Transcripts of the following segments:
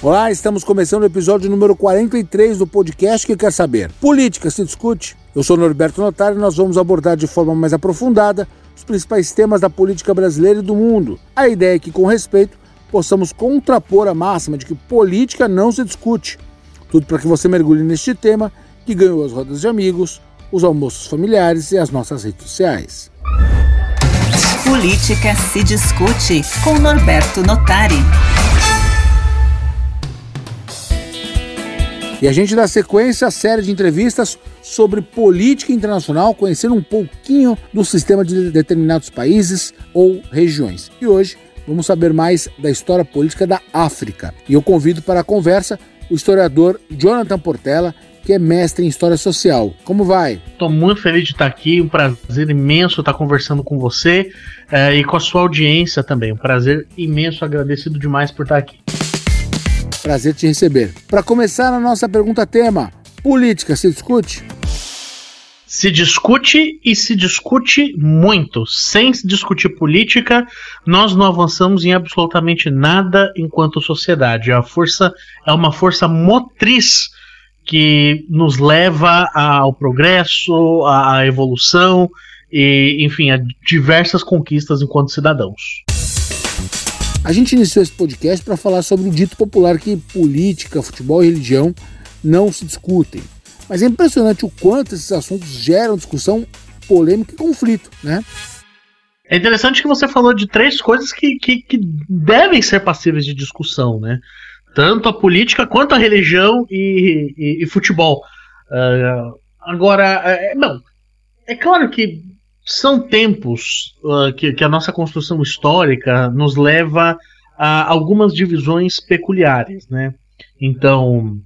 Olá, estamos começando o episódio número 43 do podcast que quer saber. Política se discute? Eu sou Norberto Notari e nós vamos abordar de forma mais aprofundada os principais temas da política brasileira e do mundo. A ideia é que, com respeito, possamos contrapor a máxima de que política não se discute. Tudo para que você mergulhe neste tema que ganhou as rodas de amigos, os almoços familiares e as nossas redes sociais. Política se discute com Norberto Notari. E a gente dá sequência à série de entrevistas sobre política internacional, conhecendo um pouquinho do sistema de determinados países ou regiões. E hoje vamos saber mais da história política da África. E eu convido para a conversa o historiador Jonathan Portela, que é mestre em História Social. Como vai? Estou muito feliz de estar aqui, um prazer imenso estar conversando com você eh, e com a sua audiência também. Um prazer imenso, agradecido demais por estar aqui. Prazer te receber. Para começar a nossa pergunta tema, política se discute? Se discute e se discute muito. Sem discutir política, nós não avançamos em absolutamente nada enquanto sociedade. A força é uma força motriz que nos leva ao progresso, à evolução e, enfim, a diversas conquistas enquanto cidadãos. A gente iniciou esse podcast para falar sobre o dito popular que política, futebol e religião não se discutem. Mas é impressionante o quanto esses assuntos geram discussão, polêmica e conflito, né? É interessante que você falou de três coisas que, que, que devem ser passíveis de discussão, né? Tanto a política quanto a religião e, e, e futebol. Uh, agora, é, não, é claro que são tempos uh, que, que, a nossa construção histórica nos leva a algumas divisões peculiares, né? Então,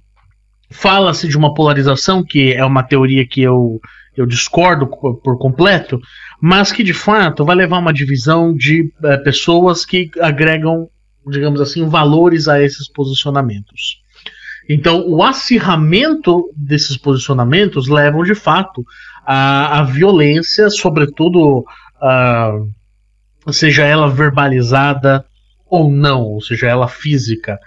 fala-se de uma polarização, que é uma teoria que eu, eu discordo por completo, mas que de fato vai levar a uma divisão de uh, pessoas que agregam, digamos assim, valores a esses posicionamentos. Então, o acirramento desses posicionamentos levam de fato a, a violência, sobretudo, uh, seja ela verbalizada ou não, ou seja ela física.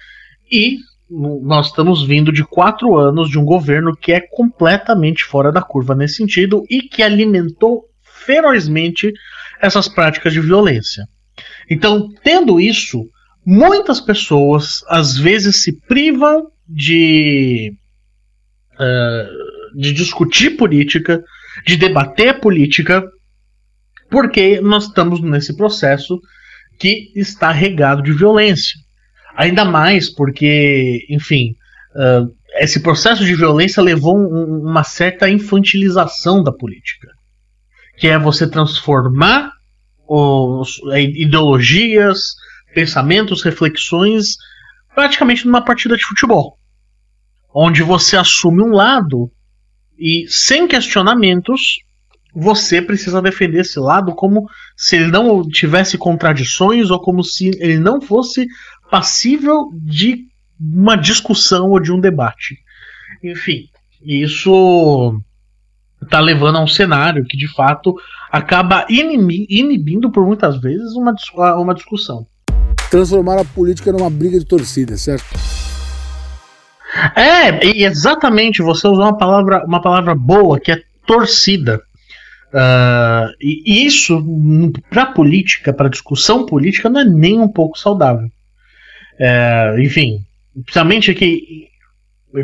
E nós estamos vindo de quatro anos de um governo que é completamente fora da curva nesse sentido e que alimentou ferozmente essas práticas de violência. Então, tendo isso, muitas pessoas às vezes se privam de, uh, de discutir política, de debater política, porque nós estamos nesse processo que está regado de violência. Ainda mais porque, enfim, uh, esse processo de violência levou um, uma certa infantilização da política, que é você transformar os, ideologias, pensamentos, reflexões praticamente numa partida de futebol, onde você assume um lado e sem questionamentos você precisa defender esse lado como se ele não tivesse contradições ou como se ele não fosse passível de uma discussão ou de um debate. Enfim, isso está levando a um cenário que de fato acaba inibindo por muitas vezes uma, uma discussão. Transformar a política numa briga de torcida, certo? É, exatamente, você usou uma palavra, uma palavra boa, que é torcida. Uh, e isso, para política, para discussão política, não é nem um pouco saudável. É, enfim, principalmente que,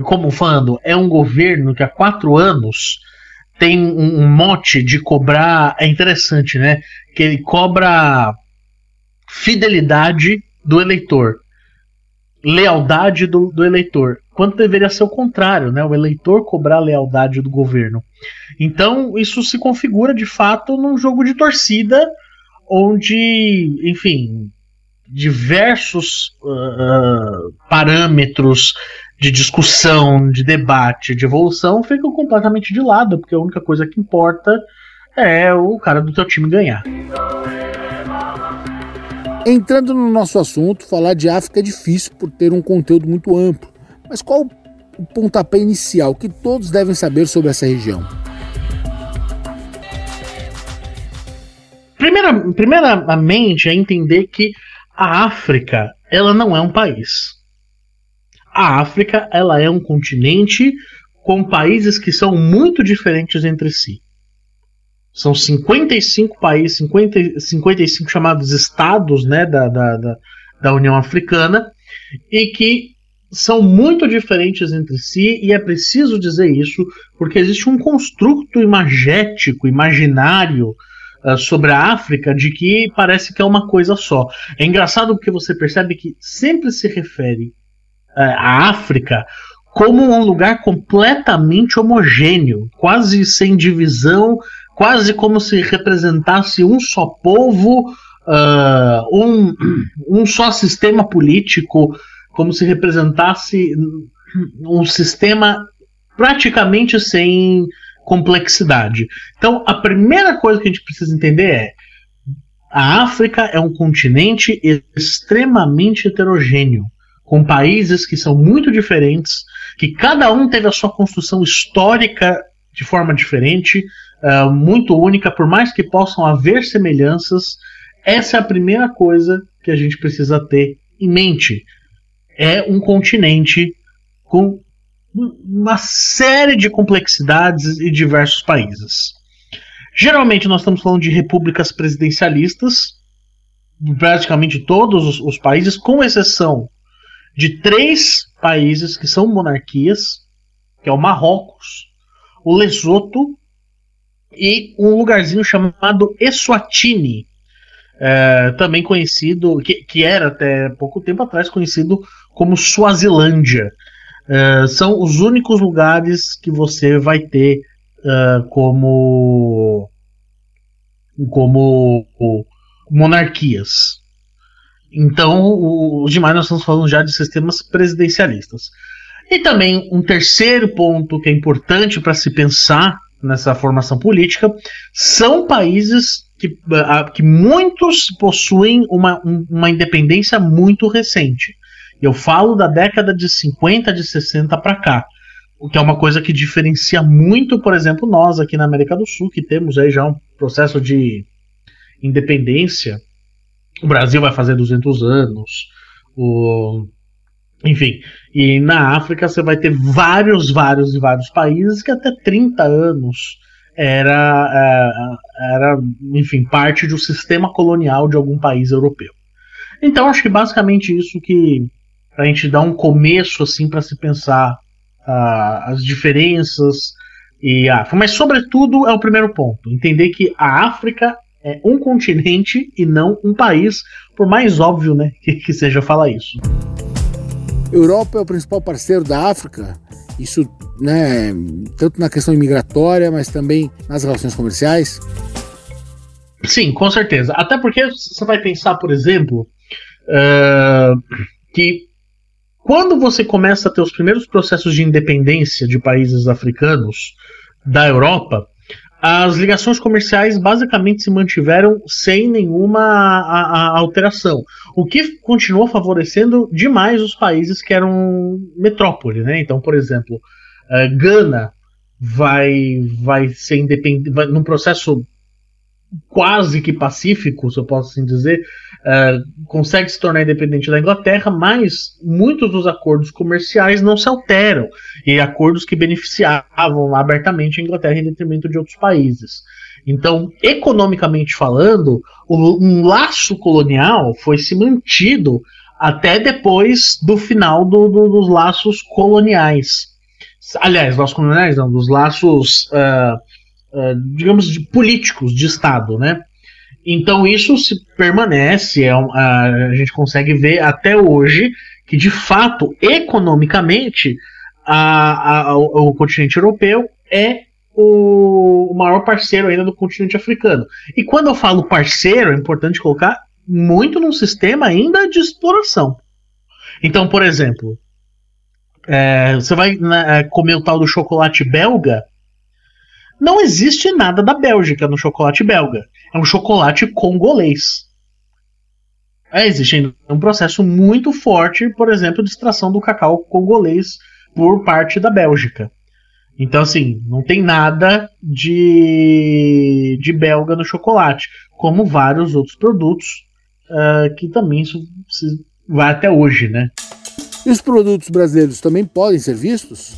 como falando, é um governo que há quatro anos tem um, um mote de cobrar. É interessante, né? Que ele cobra fidelidade do eleitor, lealdade do, do eleitor, quando deveria ser o contrário, né? O eleitor cobrar a lealdade do governo. Então, isso se configura de fato num jogo de torcida, onde, enfim, diversos uh, parâmetros de discussão, de debate, de evolução ficam completamente de lado, porque a única coisa que importa é o cara do teu time ganhar. Entrando no nosso assunto, falar de África é difícil por ter um conteúdo muito amplo. Mas qual o pontapé inicial que todos devem saber sobre essa região? Primeira, primeiramente é entender que a África ela não é um país. A África ela é um continente com países que são muito diferentes entre si. São 55 países, 50, 55 chamados estados né, da, da, da, da União Africana, e que são muito diferentes entre si, e é preciso dizer isso, porque existe um construto imagético, imaginário, uh, sobre a África de que parece que é uma coisa só. É engraçado porque você percebe que sempre se refere uh, à África como um lugar completamente homogêneo, quase sem divisão, quase como se representasse um só povo, uh, um, um só sistema político, como se representasse um sistema praticamente sem complexidade. Então, a primeira coisa que a gente precisa entender é a África é um continente extremamente heterogêneo, com países que são muito diferentes, que cada um teve a sua construção histórica de forma diferente, uh, muito única, por mais que possam haver semelhanças, essa é a primeira coisa que a gente precisa ter em mente. É um continente com uma série de complexidades e diversos países. Geralmente nós estamos falando de repúblicas presidencialistas, praticamente todos os, os países, com exceção de três países que são monarquias, que é o Marrocos, o Lesoto e um lugarzinho chamado Eswatini, é, também conhecido, que, que era até pouco tempo atrás conhecido como Suazilândia. É, são os únicos lugares que você vai ter uh, como como monarquias. Então, os demais nós estamos falando já de sistemas presidencialistas. E também um terceiro ponto que é importante para se pensar nessa formação política são países que, que muitos possuem uma, uma independência muito recente. Eu falo da década de 50, de 60 para cá. O que é uma coisa que diferencia muito, por exemplo, nós aqui na América do Sul, que temos aí já um processo de independência. O Brasil vai fazer 200 anos. O enfim, e na África você vai ter vários, vários e vários países que até 30 anos era, é, era enfim, parte do sistema colonial de algum país europeu. Então acho que basicamente isso que a gente dá um começo assim para se pensar uh, as diferenças e a África. Mas sobretudo é o primeiro ponto, entender que a África é um continente e não um país, por mais óbvio, né, que, que seja falar isso. Europa é o principal parceiro da África, isso, né, tanto na questão imigratória, mas também nas relações comerciais. Sim, com certeza. Até porque você vai pensar, por exemplo, uh, que quando você começa a ter os primeiros processos de independência de países africanos da Europa, as ligações comerciais basicamente se mantiveram sem nenhuma a, a alteração, o que continuou favorecendo demais os países que eram metrópole, né? Então, por exemplo, uh, Gana vai vai ser independente, num processo quase que pacífico, se eu posso assim dizer, uh, consegue se tornar independente da Inglaterra, mas muitos dos acordos comerciais não se alteram, e acordos que beneficiavam abertamente a Inglaterra em detrimento de outros países. Então, economicamente falando, um laço colonial foi se mantido até depois do final do, do, dos laços coloniais. Aliás, laços coloniais não, dos laços, uh, uh, digamos, de políticos de Estado, né? Então isso se permanece, é, uh, a gente consegue ver até hoje que de fato, economicamente, a, a, o, o continente europeu é o, maior parceiro ainda do continente africano. E quando eu falo parceiro, é importante colocar muito num sistema ainda de exploração. Então, por exemplo, é, você vai né, comer o tal do chocolate belga. Não existe nada da Bélgica no chocolate belga. É um chocolate congolês. É, existe um processo muito forte, por exemplo, de extração do cacau congolês por parte da Bélgica. Então, assim, não tem nada de, de belga no chocolate, como vários outros produtos uh, que também isso, vai até hoje, né? E os produtos brasileiros também podem ser vistos?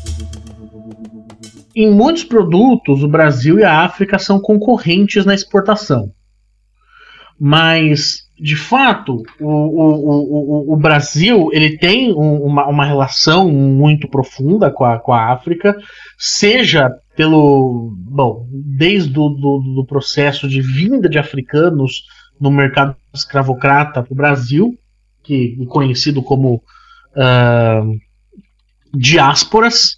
Em muitos produtos, o Brasil e a África são concorrentes na exportação. Mas, de fato, o, o, o, o Brasil ele tem uma, uma relação muito profunda com a, com a África, seja pelo. Bom, desde o do, do processo de vinda de africanos no mercado escravocrata para o Brasil, que é conhecido como uh, diásporas.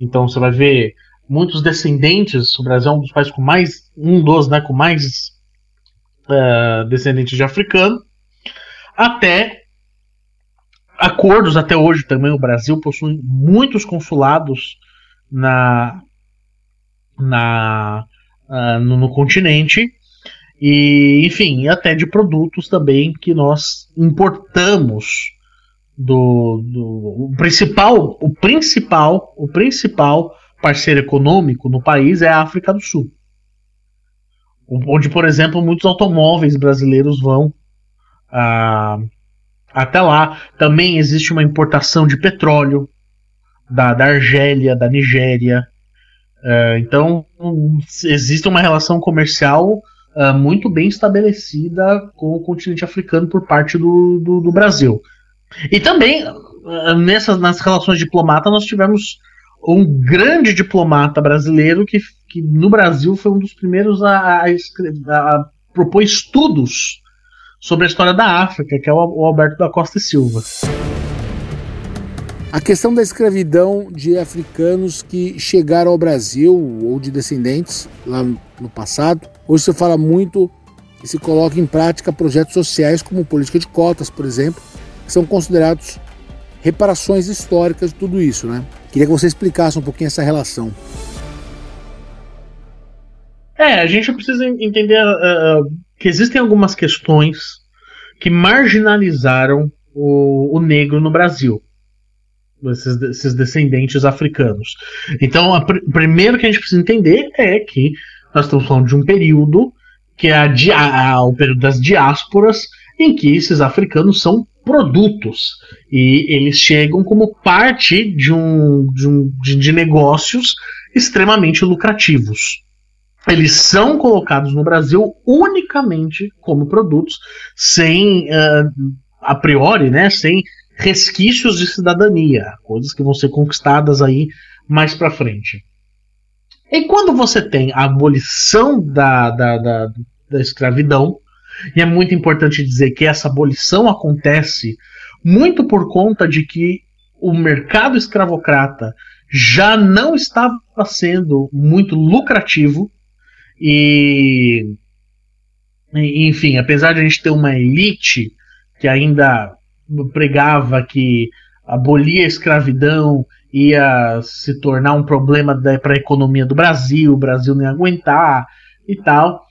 Então você vai ver muitos descendentes. O Brasil é um dos países com mais, um dos, né, com mais uh, descendentes de africano, até acordos até hoje também o Brasil possui muitos consulados na, na uh, no, no, continente e enfim até de produtos também que nós importamos do, do o principal o principal o principal parceiro econômico no país é a África do Sul. Onde por exemplo muitos automóveis brasileiros vão ah, até lá. Também existe uma importação de petróleo da, da Argélia da Nigéria. Uh, então existe uma relação comercial uh, muito bem estabelecida com o continente africano por parte do, do, do Brasil. E também, ah, nessas, nas relações diplomatas, nós tivemos um grande diplomata brasileiro que, que no Brasil foi um dos primeiros a, a, a propor estudos sobre a história da África, que é o, o Alberto da Costa e Silva. A questão da escravidão de africanos que chegaram ao Brasil ou de descendentes lá no passado. Hoje se fala muito e se coloca em prática projetos sociais como política de cotas, por exemplo, que são considerados reparações históricas tudo isso, né? Queria que você explicasse um pouquinho essa relação. É, a gente precisa entender uh, que existem algumas questões que marginalizaram o, o negro no Brasil, esses, esses, descendentes africanos. Então, o pr primeiro que a gente precisa entender é que nós estamos falando de um período que é a, a, o período das diásporas, em que esses africanos são produtos e eles chegam como parte de um de, um, de, de negócios extremamente lucrativos. Eles são colocados no Brasil unicamente como produtos, sem uh, a priori, né, sem resquícios de cidadania, coisas que vão ser conquistadas aí mais para frente. E quando você tem a abolição da, da, da, da escravidão, e é muito importante dizer que essa abolição acontece muito por conta de que o mercado escravocrata já não estava sendo muito lucrativo e enfim, apesar de a gente ter uma elite que ainda pregava que abolir a escravidão ia se tornar um problema para a economia do Brasil, o Brasil não ia aguentar e tal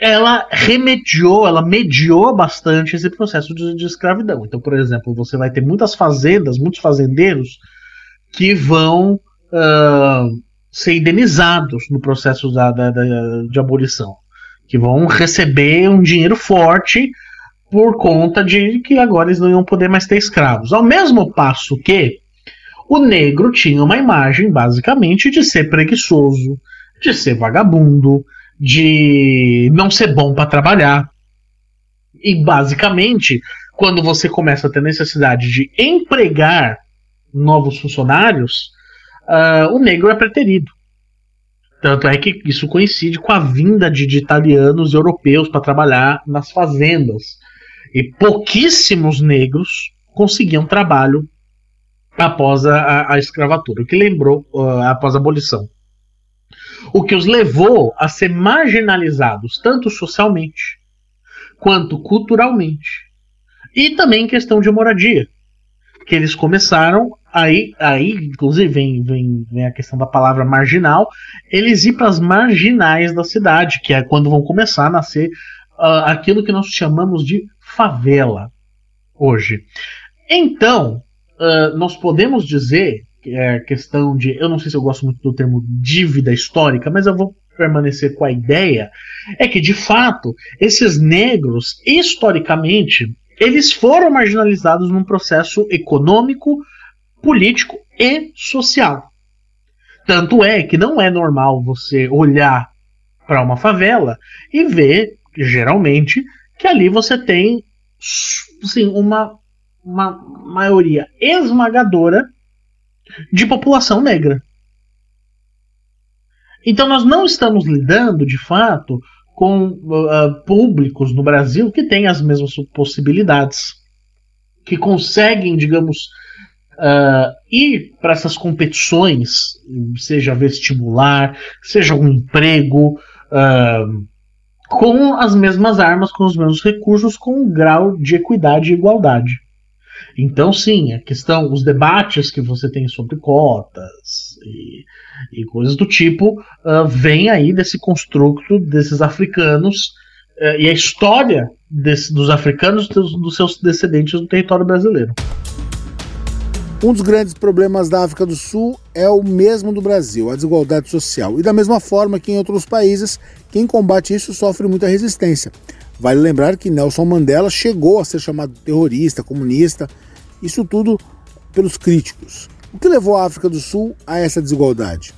ela remediou, ela mediou bastante esse processo de, de, escravidão. Então, por exemplo, você vai ter muitas fazendas, muitos fazendeiros que vão uh, ser indenizados no processo da, da, da, de abolição, que vão receber um dinheiro forte por conta de que agora eles não iam poder mais ter escravos. Ao mesmo passo que o negro tinha uma imagem, basicamente, de ser preguiçoso, de ser vagabundo, de não ser bom para trabalhar. E basicamente, quando você começa a ter necessidade de empregar novos funcionários, uh, o negro é preterido. Tanto é que isso coincide com a vinda de, de italianos e europeus para trabalhar nas fazendas. E pouquíssimos negros conseguiam trabalho após a, a escravatura, o que lembrou uh, após a abolição. O que os levou a ser marginalizados tanto socialmente quanto culturalmente e também questão de moradia, que eles começaram aí, aí inclusive vem, vem, vem a questão da palavra marginal, eles ir para as marginais da cidade, que é quando vão começar a nascer uh, aquilo que nós chamamos de favela hoje. Então, uh, nós podemos dizer é questão de. Eu não sei se eu gosto muito do termo dívida histórica, mas eu vou permanecer com a ideia. É que, de fato, esses negros, historicamente, eles foram marginalizados num processo econômico, político e social. Tanto é que não é normal você olhar para uma favela e ver, geralmente, que ali você tem sim, uma uma maioria esmagadora de população negra. Então nós não estamos lidando, de fato, com uh, públicos no Brasil que têm as mesmas possibilidades, que conseguem, digamos, uh, ir para essas competições, seja vestibular, seja um emprego, uh, com as mesmas armas, com os mesmos recursos, com um grau de equidade e igualdade. Então, sim, a questão, os debates que você tem sobre cotas e, e coisas do tipo, uh, vem aí desse construto desses africanos uh, e a história desse, dos africanos dos, dos seus descendentes no território brasileiro. Um dos grandes problemas da África do Sul é o mesmo do Brasil, a desigualdade social. E da mesma forma que em outros países, quem combate isso sofre muita resistência. Vale lembrar que Nelson Mandela chegou a ser chamado terrorista, comunista, isso tudo pelos críticos. O que levou a África do Sul a essa desigualdade?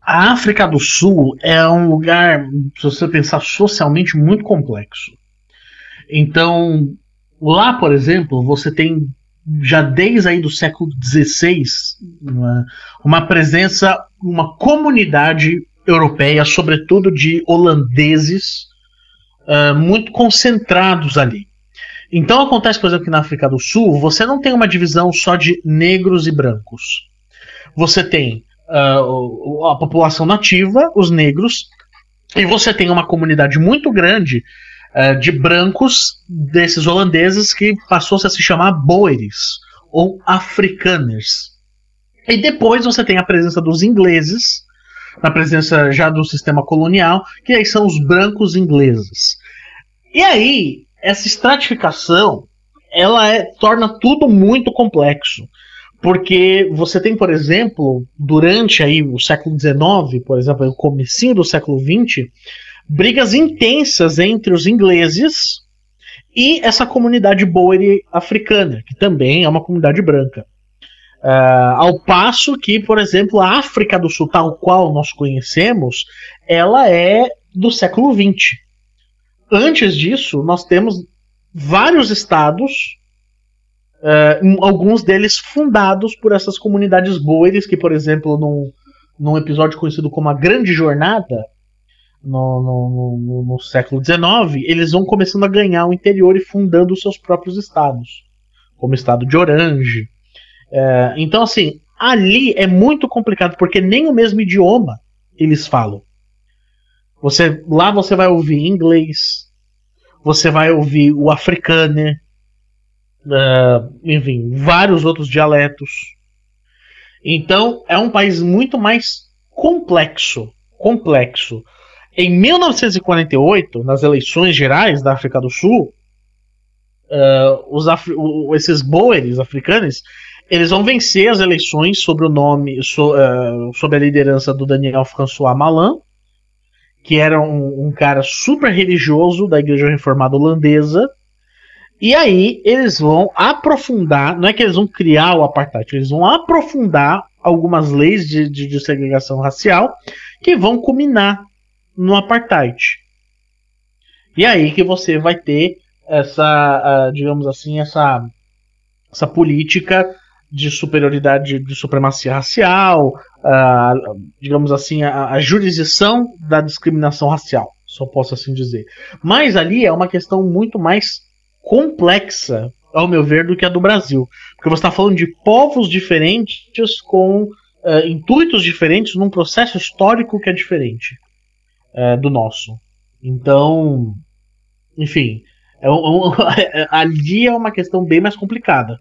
A África do Sul é um lugar, se você pensar socialmente, muito complexo. Então, lá, por exemplo, você tem já desde aí do século XVI uma, uma presença, uma comunidade europeia, sobretudo de holandeses, uh, muito concentrados ali. Então acontece, por exemplo, que na África do Sul você não tem uma divisão só de negros e brancos. Você tem uh, a população nativa, os negros, e você tem uma comunidade muito grande uh, de brancos desses holandeses que passou -se a se chamar boeres ou afrikaners. E depois você tem a presença dos ingleses, na presença já do sistema colonial, que aí são os brancos ingleses. E aí, essa estratificação ela é, torna tudo muito complexo. Porque você tem, por exemplo, durante aí o século XIX, por exemplo, o comecinho do século XX, brigas intensas entre os ingleses e essa comunidade boer africana, que também é uma comunidade branca. Uh, ao passo que, por exemplo, a África do Sul, tal qual nós conhecemos, ela é do século XX. Antes disso, nós temos vários estados, uh, alguns deles fundados por essas comunidades boeres, que, por exemplo, num, num episódio conhecido como A Grande Jornada, no, no, no, no século XIX, eles vão começando a ganhar o interior e fundando os seus próprios estados, como o estado de Orange. Uh, então, assim, ali é muito complicado, porque nem o mesmo idioma eles falam. Você, lá você vai ouvir inglês, você vai ouvir o africano, uh, enfim, vários outros dialetos. Então é um país muito mais complexo, complexo. Em 1948, nas eleições gerais da África do Sul, uh, os esses boeres africanos eles vão vencer as eleições sobre o nome, so, uh, sob a liderança do Daniel François Malan, que era um, um, cara super religioso da Igreja Reformada Holandesa. E aí eles vão aprofundar, não é que eles vão criar o apartheid, eles vão aprofundar algumas leis de, de, de segregação racial que vão culminar no apartheid. E aí que você vai ter essa, uh, digamos assim, essa, essa política de superioridade, de supremacia racial, uh, digamos assim, a, a, jurisdição da discriminação racial, só posso assim dizer. Mas ali é uma questão muito mais complexa, ao meu ver, do que a do Brasil. Porque você está falando de povos diferentes com uh, intuitos diferentes num processo histórico que é diferente uh, do nosso. Então, enfim, é um, ali é uma questão bem mais complicada.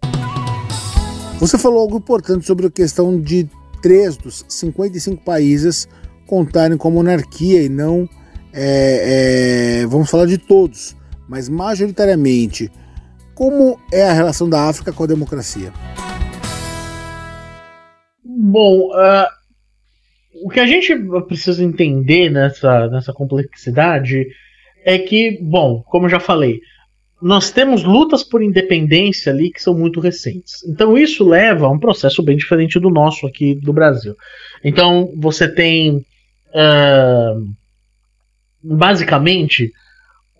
Você falou algo importante sobre a questão de três dos 55 países contarem com a monarquia e não, é, é, vamos falar de todos, mas majoritariamente. Como é a relação da África com a democracia? Bom, uh, o que a gente precisa entender nessa, nessa complexidade é que, bom, como já falei, nós temos lutas por independência ali que são muito recentes. Então isso leva a um processo bem diferente do nosso aqui do Brasil. Então você tem uh, basicamente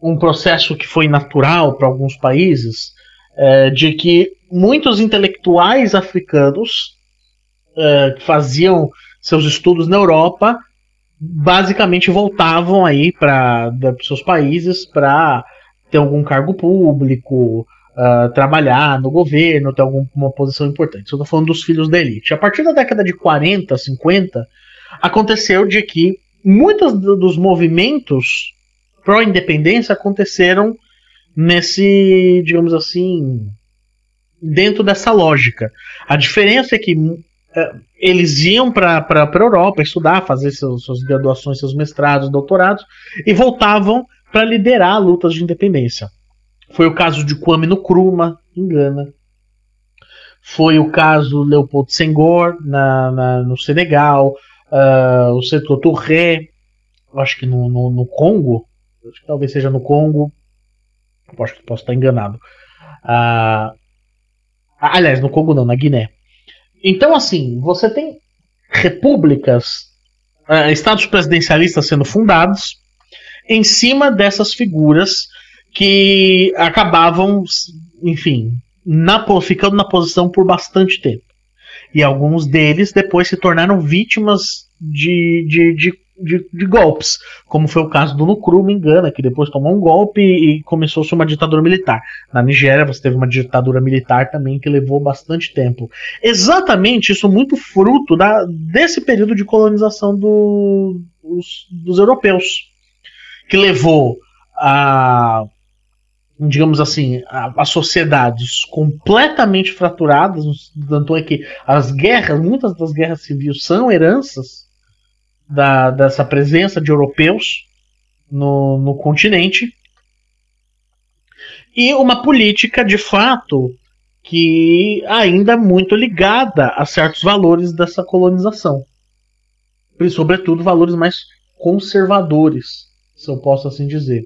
um processo que foi natural para alguns países uh, de que muitos intelectuais africanos uh, que faziam seus estudos na Europa basicamente voltavam aí para seus países para ter algum cargo público, uh, trabalhar no governo, ter alguma posição importante. Eu estou falando dos filhos da elite. A partir da década de 40, 50, aconteceu de que muitos dos movimentos pró-independência aconteceram nesse, digamos assim, dentro dessa lógica. A diferença é que uh, eles iam para a Europa estudar, fazer seus, suas graduações, seus mestrados, doutorados, e voltavam para liderar lutas de independência. Foi o caso de Kwame Nkrumah, em Gana. Foi o caso Leopoldo Senghor, na, na no Senegal. Uh, o Setor Touré, acho que no, no, no, Congo. Acho que talvez seja no Congo. Acho que posso estar enganado. Uh, aliás, no Congo não, na Guiné. Então, assim, você tem repúblicas, uh, estados presidencialistas sendo fundados, em cima dessas figuras que acabavam, enfim, na, ficando na posição por bastante tempo. E alguns deles depois se tornaram vítimas de, de, de, de, de golpes, como foi o caso do Nkrumah em Gana, que depois tomou um golpe e começou-se uma ditadura militar. Na Nigéria você teve uma ditadura militar também que levou bastante tempo. Exatamente isso muito fruto da, desse período de colonização do, dos, dos europeus que levou a digamos assim, as sociedades completamente fraturadas, tanto é que as guerras, muitas das guerras civis são heranças da, dessa presença de europeus no, no continente, e uma política de fato que ainda muito ligada a certos valores dessa colonização, e sobretudo valores mais conservadores se eu posso assim dizer.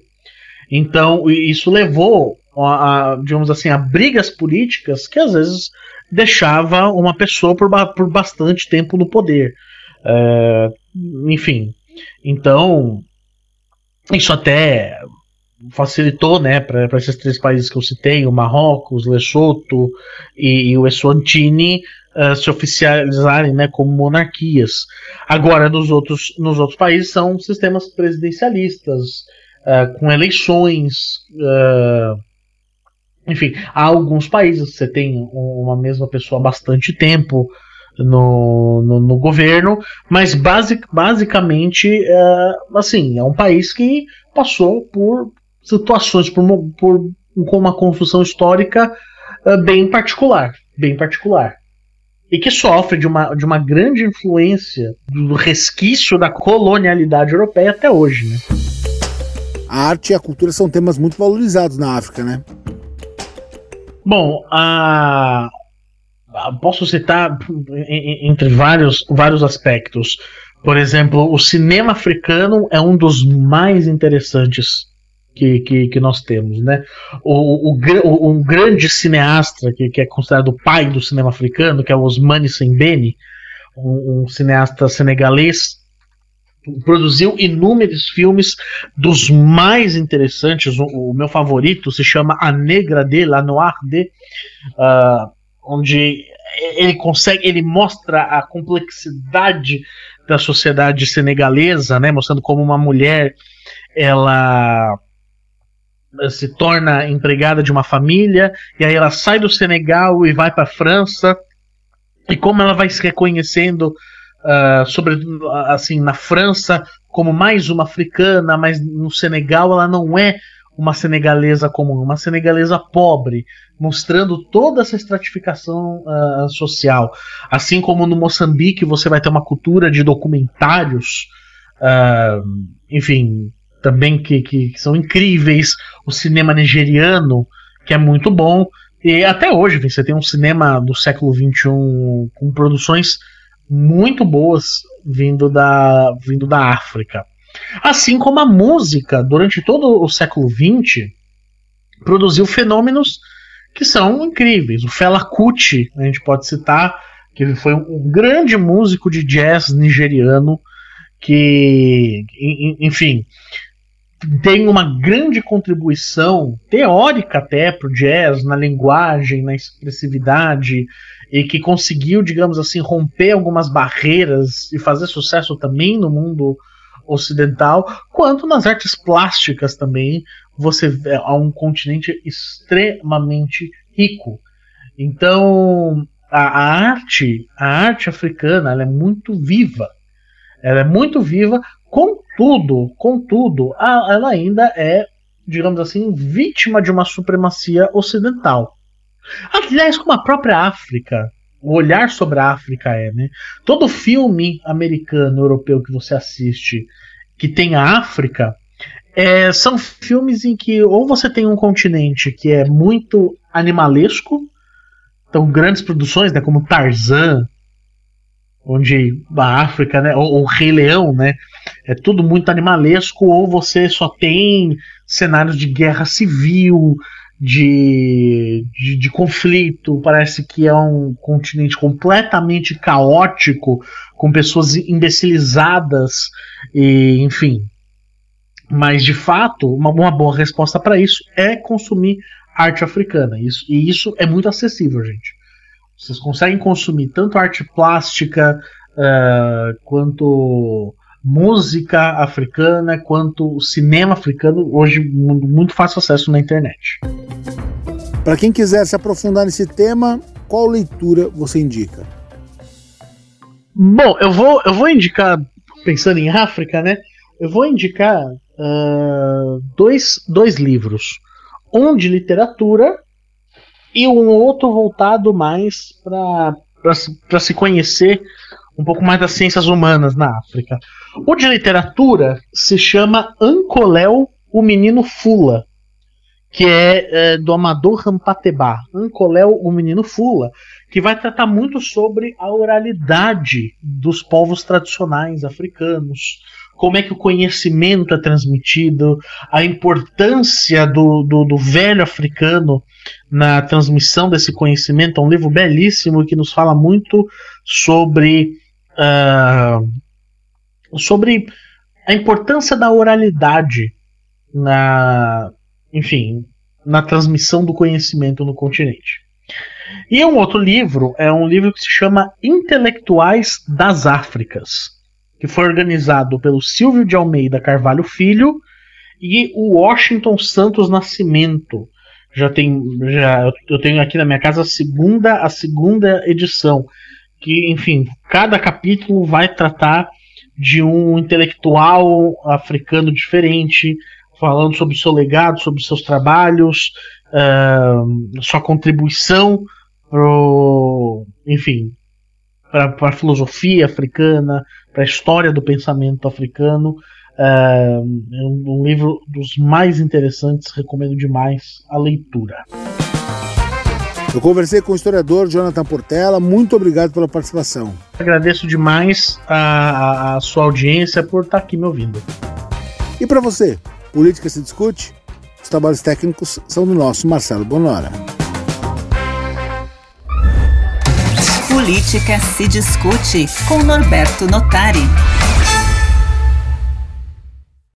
Então, isso levou a, a, digamos assim, a brigas políticas que às vezes deixava uma pessoa por, por bastante tempo no poder. É, enfim, então isso até facilitou, né, para esses três países que eu citei, o Marrocos, Lesoto e, e o Eswatini, uh, se oficializarem, né, como monarquias. Agora, nos outros, nos outros países são sistemas presidencialistas, uh, com eleições. Uh, enfim, há alguns países que você tem uma mesma pessoa há bastante tempo no, no, no governo, mas basic, basicamente, assim, é um país que passou por situações, por, por com uma construção histórica bem particular, bem particular e que sofre de uma, de uma grande influência do resquício da colonialidade europeia até hoje. Né? A arte e a cultura são temas muito valorizados na África, né? Bom, a... posso citar entre vários, vários aspectos. Por exemplo, o cinema africano é um dos mais interessantes que, que, que nós temos, né? O, o, um grande cineasta que, que é considerado o pai do cinema africano, que é o Osmani Sembene, um, um cineasta senegalês, produziu inúmeros filmes dos mais interessantes. O, o, meu favorito se chama A Negra de La Noire de, uh, onde ele consegue, ele mostra a complexidade da sociedade senegalesa, né, mostrando como uma mulher ela se torna empregada de uma família e aí ela sai do Senegal e vai para a França e como ela vai se reconhecendo uh, sobre assim na França como mais uma africana, mas no Senegal ela não é uma senegalesa comum, uma senegalesa pobre, mostrando toda essa estratificação uh, social. Assim como no Moçambique você vai ter uma cultura de documentários, uh, enfim, também que, que, que, são incríveis. O cinema nigeriano, que é muito bom. E até hoje você tem um cinema do século XXI com produções muito boas vindo da, vindo da África. Assim como a música, durante todo o século XX, produziu fenômenos que são incríveis. O Fela Kuti, a gente pode citar, que foi um grande músico de jazz nigeriano, que, enfim, tem uma grande contribuição teórica até para o jazz, na linguagem, na expressividade, e que conseguiu, digamos assim, romper algumas barreiras e fazer sucesso também no mundo ocidental, quanto nas artes plásticas também. Você vê a um continente extremamente rico. Então, a, a arte, a arte africana, ela é muito viva. Ela é muito viva, contudo, contudo, ela ainda é, digamos assim, vítima de uma supremacia ocidental. Aliás, como a própria África, o olhar sobre a África é, né? Todo filme americano, europeu que você assiste que tem a África, é, são filmes em que ou você tem um continente que é muito animalesco, então grandes produções, né, como Tarzan, onde a África, né, ou o Rei Leão, né, é tudo muito animalesco, ou você só tem cenários de guerra civil, de, de, de, conflito, parece que é um continente completamente caótico, com pessoas imbecilizadas, e, enfim. Mas de fato, uma, uma boa resposta para isso é consumir arte africana. Isso, e isso é muito acessível, gente. Vocês conseguem consumir tanto arte plástica uh, quanto música africana quanto o cinema africano, hoje muito fácil acesso na internet. Para quem quiser se aprofundar nesse tema, qual leitura você indica? Bom, eu vou, eu vou indicar, pensando em África, né? Eu vou indicar uh, dois, dois livros. Um de literatura e um outro voltado mais para se conhecer um pouco mais das ciências humanas na África. O de literatura se chama Ancoléu, o Menino Fula, que é, é do Amador Rampatebá. Ancoléu, o Menino Fula, que vai tratar muito sobre a oralidade dos povos tradicionais africanos, como é que o conhecimento é transmitido, a importância do, do, do, velho africano na transmissão desse conhecimento. É um livro belíssimo que nos fala muito sobre uh, sobre a importância da oralidade na, enfim, na transmissão do conhecimento no continente. E um outro livro é um livro que se chama Intelectuais das Áfricas, que foi organizado pelo Silvio de Almeida Carvalho Filho e o Washington Santos Nascimento. Já tem, já eu tenho aqui na minha casa a segunda, a segunda edição que, enfim, cada capítulo vai tratar de um intelectual africano diferente, falando sobre seu legado, sobre seus trabalhos, uh, sua contribuição pro, enfim, para a filosofia africana, para a história do pensamento africano. Uh, é um, um livro dos mais interessantes, recomendo demais a leitura. Eu conversei com o historiador Jonathan Portela. Muito obrigado pela participação. Agradeço demais a, a sua audiência por estar aqui me ouvindo. E para você, política se discute? Os trabalhos técnicos são do nosso Marcelo Bonora. Política se discute com Norberto Notari.